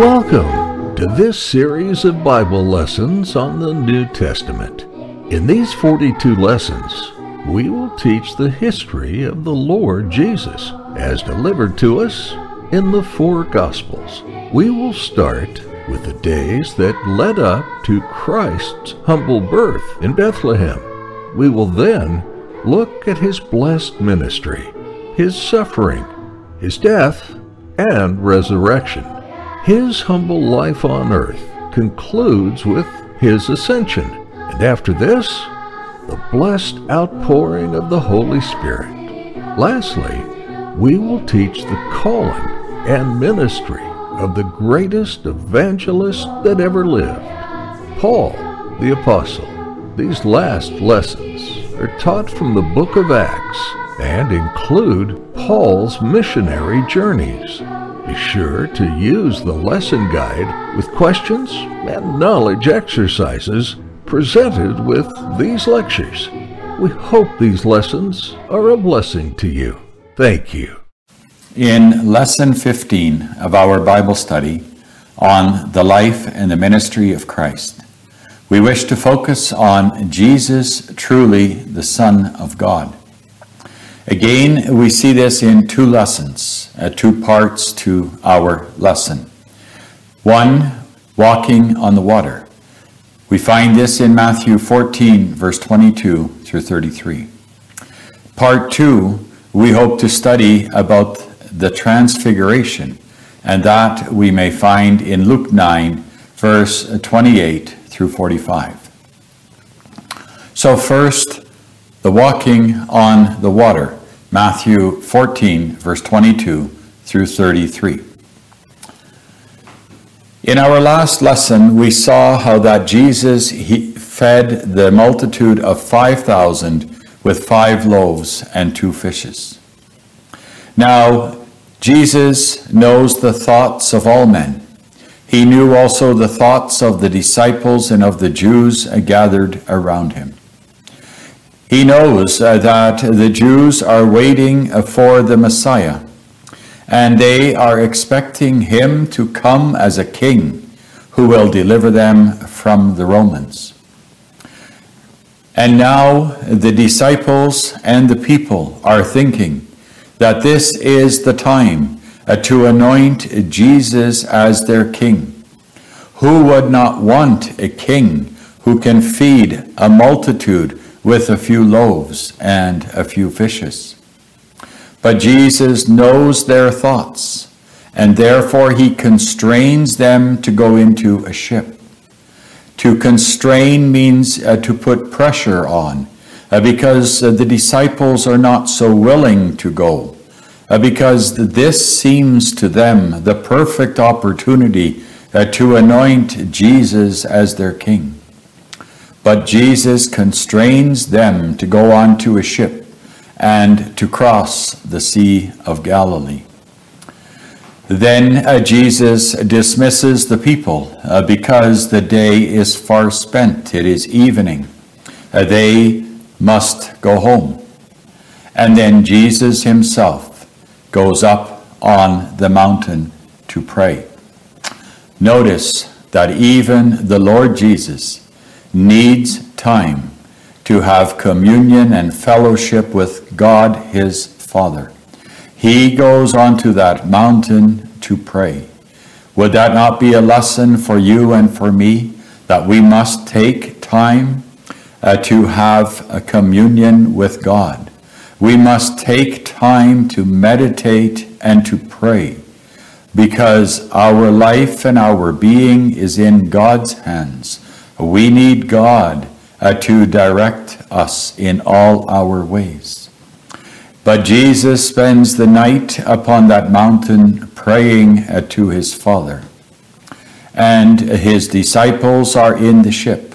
Welcome to this series of Bible lessons on the New Testament. In these 42 lessons, we will teach the history of the Lord Jesus as delivered to us in the four Gospels. We will start with the days that led up to Christ's humble birth in Bethlehem. We will then look at his blessed ministry, his suffering, his death, and resurrection. His humble life on earth concludes with his ascension, and after this, the blessed outpouring of the Holy Spirit. Lastly, we will teach the calling and ministry of the greatest evangelist that ever lived, Paul the Apostle. These last lessons are taught from the book of Acts and include Paul's missionary journeys. Be sure to use the lesson guide with questions and knowledge exercises presented with these lectures. We hope these lessons are a blessing to you. Thank you. In Lesson 15 of our Bible study on the life and the ministry of Christ, we wish to focus on Jesus, truly the Son of God. Again, we see this in two lessons, uh, two parts to our lesson. One, walking on the water. We find this in Matthew 14, verse 22 through 33. Part two, we hope to study about the transfiguration, and that we may find in Luke 9, verse 28 through 45. So, first, the walking on the water. Matthew 14, verse 22 through 33. In our last lesson, we saw how that Jesus he fed the multitude of 5,000 with five loaves and two fishes. Now, Jesus knows the thoughts of all men. He knew also the thoughts of the disciples and of the Jews gathered around him. He knows uh, that the Jews are waiting uh, for the Messiah, and they are expecting him to come as a king who will deliver them from the Romans. And now the disciples and the people are thinking that this is the time uh, to anoint Jesus as their king. Who would not want a king who can feed a multitude with a few loaves and a few fishes. But Jesus knows their thoughts, and therefore he constrains them to go into a ship. To constrain means uh, to put pressure on, uh, because uh, the disciples are not so willing to go, uh, because this seems to them the perfect opportunity uh, to anoint Jesus as their king. But Jesus constrains them to go on to a ship and to cross the Sea of Galilee. Then uh, Jesus dismisses the people uh, because the day is far spent. It is evening. Uh, they must go home. And then Jesus himself goes up on the mountain to pray. Notice that even the Lord Jesus needs time to have communion and fellowship with God his Father. He goes onto that mountain to pray. Would that not be a lesson for you and for me that we must take time uh, to have a communion with God? We must take time to meditate and to pray because our life and our being is in God's hands. We need God uh, to direct us in all our ways. But Jesus spends the night upon that mountain praying uh, to his Father. And his disciples are in the ship,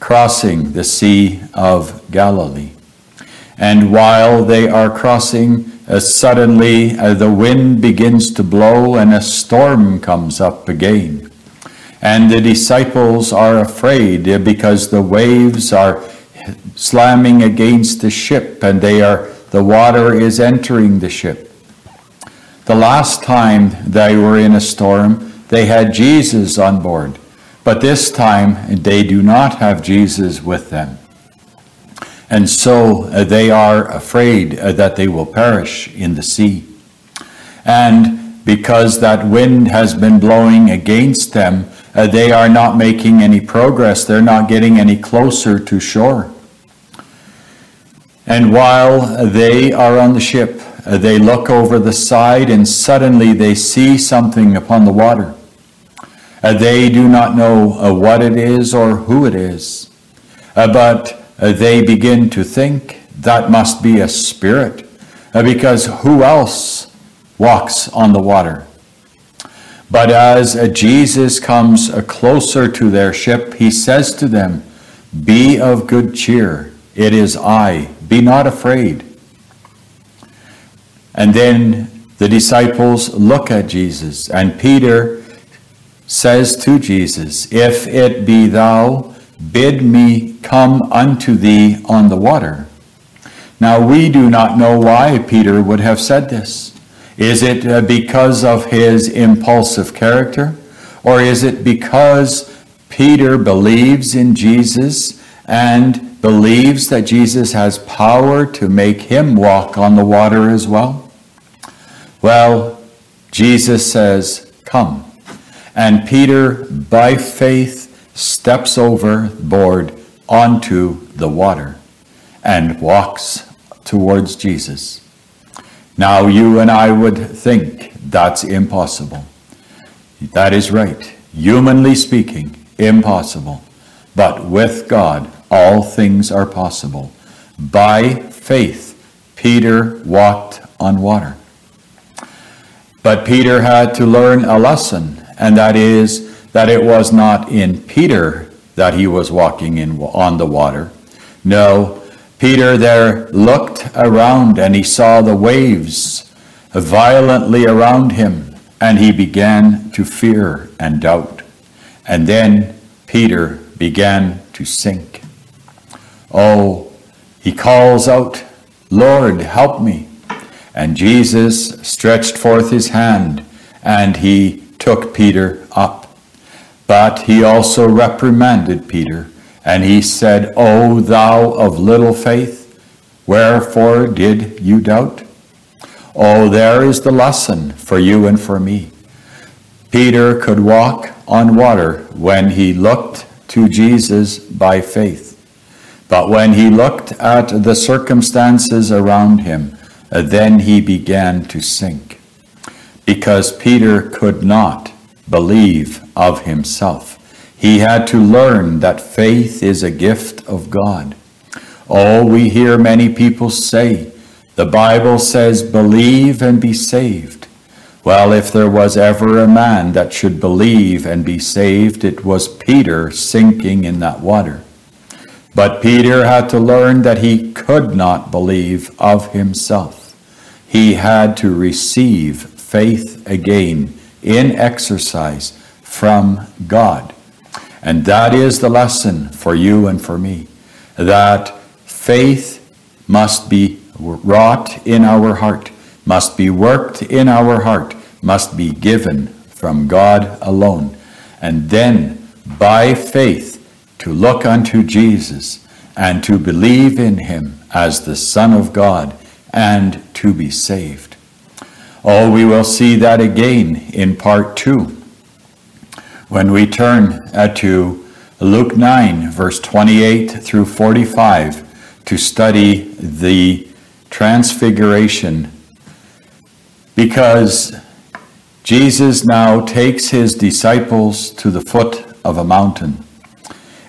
crossing the Sea of Galilee. And while they are crossing, uh, suddenly uh, the wind begins to blow and a storm comes up again. And the disciples are afraid because the waves are slamming against the ship and they are the water is entering the ship. The last time they were in a storm, they had Jesus on board, but this time they do not have Jesus with them. And so uh, they are afraid uh, that they will perish in the sea. And because that wind has been blowing against them, uh, they are not making any progress. They're not getting any closer to shore. And while they are on the ship, uh, they look over the side and suddenly they see something upon the water. Uh, they do not know uh, what it is or who it is, but they begin to think that must be a spirit, because who else walks on the water? But as Jesus comes closer to their ship, he says to them, Be of good cheer, it is I be not afraid. And then the disciples look at Jesus, and Peter says to Jesus, If it be thou, bid me come unto thee on the water. Now we do not know why Peter would have said this. Is it uh, because of his impulsive character? Or is it because Peter believes in Jesus and believes that Jesus has power to make him walk on the water as well? Well, Jesus says, Come. And Peter, by faith, steps overboard onto the water and walks towards Jesus. Now, you and I would think that's impossible. That is right. Humanly speaking, impossible. But with God, all things are possible. By faith, Peter walked on water. But Peter had to learn a lesson, and that is that it was not in Peter that he was walking in on the water. No, Peter there looked around and he saw the waves violently around him, and he began to fear and doubt. And then Peter began to sink. Oh, he calls out, Lord, help me. And Jesus stretched forth his hand, and he took Peter up. But he also reprimanded Peter, and he said, O thou of little faith, wherefore did you doubt? Oh, there is the lesson for you and for me. Peter could walk on water when he looked to Jesus by faith. But when he looked at the circumstances around him, then he began to sink, because Peter could not believe of himself. He had to learn that faith is a gift of God. Oh, we hear many people say, the Bible says, believe and be saved. Well, if there was ever a man that should believe and be saved, it was Peter sinking in that water. But Peter had to learn that he could not believe of himself. He had to receive faith again in exercise from God. And that is the lesson for you and for me that faith must be wrought in our heart, must be worked in our heart, must be given from God alone. And then by faith, to look unto Jesus and to believe in him as the Son of God and to be saved. Oh, we will see that again in part two when we turn uh, to Luke 9, verse 28 through 45, to study the transfiguration. Because Jesus now takes his disciples to the foot of a mountain.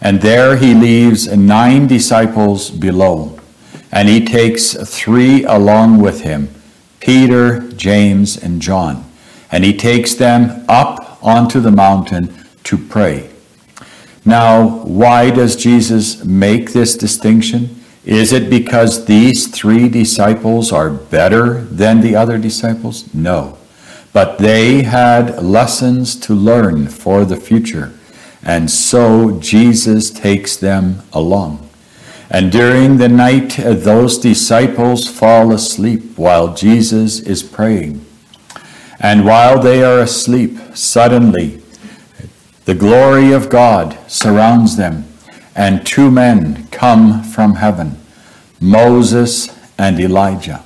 And there he leaves nine disciples below, and he takes three along with him Peter, James, and John. And he takes them up onto the mountain to pray. Now, why does Jesus make this distinction? Is it because these three disciples are better than the other disciples? No. But they had lessons to learn for the future. And so Jesus takes them along. And during the night, those disciples fall asleep while Jesus is praying. And while they are asleep, suddenly the glory of God surrounds them, and two men come from heaven Moses and Elijah.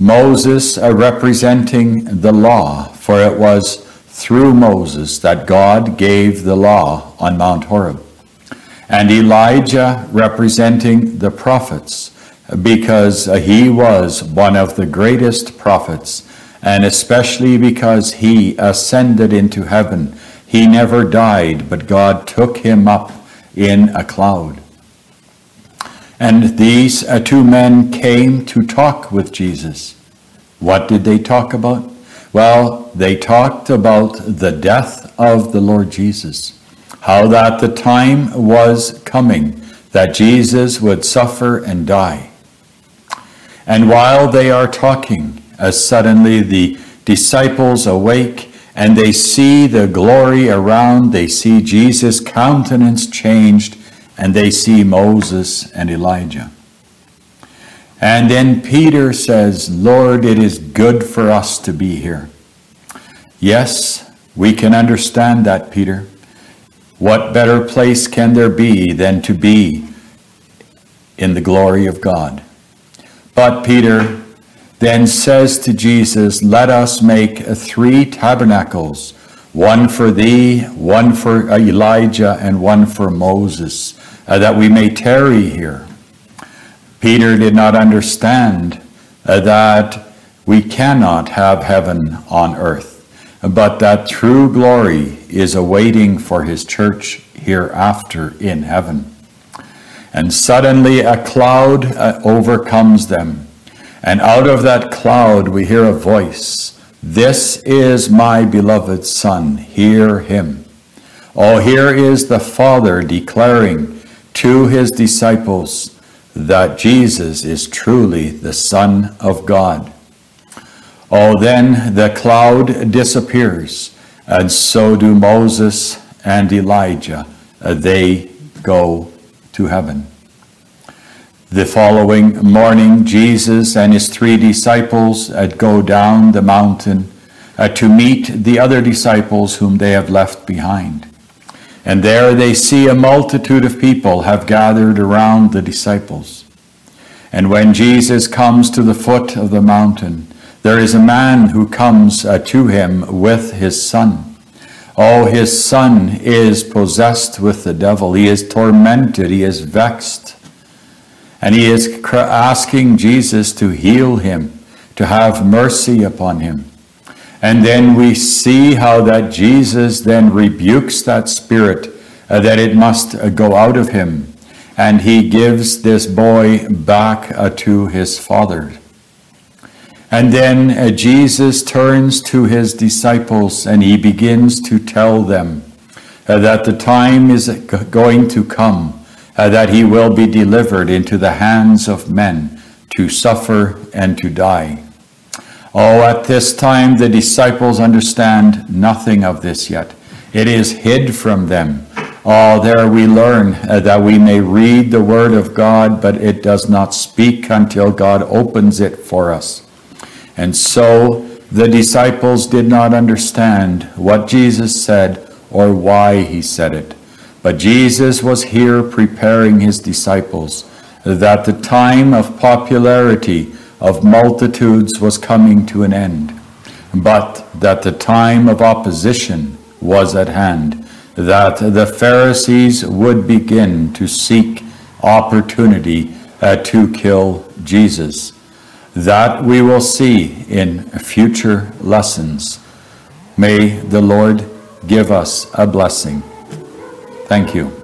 Moses uh, representing the law, for it was through Moses that God gave the law on Mount Horeb. And Elijah representing the prophets, because he was one of the greatest prophets, and especially because he ascended into heaven. He never died, but God took him up in a cloud. And these uh, two men came to talk with Jesus. What did they talk about? Well, they talked about the death of the Lord Jesus, how that the time was coming that Jesus would suffer and die. And while they are talking, as suddenly the disciples awake and they see the glory around, they see Jesus' countenance changed, and they see Moses and Elijah. And then Peter says, Lord, it is good for us to be here. Yes, we can understand that, Peter. What better place can there be than to be in the glory of God? But Peter then says to Jesus, Let us make three tabernacles one for thee, one for Elijah, and one for Moses, uh, that we may tarry here. Peter did not understand uh, that we cannot have heaven on earth, but that true glory is awaiting for his church hereafter in heaven. And suddenly a cloud uh, overcomes them. And out of that cloud we hear a voice This is my beloved Son, hear him. Oh, here is the Father declaring to his disciples that Jesus is truly the Son of God. Oh, then the cloud disappears, and so do Moses and Elijah. They go to heaven. The following morning, Jesus and his three disciples go down the mountain uh, to meet the other disciples whom they have left behind. And there they see a multitude of people have gathered around the disciples. And when Jesus comes to the foot of the mountain, there is a man who comes uh, to him with his son. Oh, his son is possessed with the devil. He is tormented. He is vexed. And he is asking Jesus to heal him, to have mercy upon him. And then we see how that Jesus then rebukes that spirit, uh, that it must uh, go out of him. And he gives this boy back uh, to his father. And then uh, Jesus turns to his disciples and he begins to tell them uh, that the time is going to come, that he will be delivered into the hands of men to suffer and to die. Oh, at this time the disciples understand nothing of this yet. It is hid from them. Oh, there we learn uh, that we may read the Word of God, but it does not speak until God opens it for us. And so the disciples did not understand what Jesus said or why he said it. But Jesus was here preparing his disciples that the time of popularity of multitudes was coming to an end, but that the time of opposition was at hand, that the Pharisees would begin to seek opportunity uh, to kill Jesus. That we will see in future lessons. May the Lord give us a blessing. Thank you.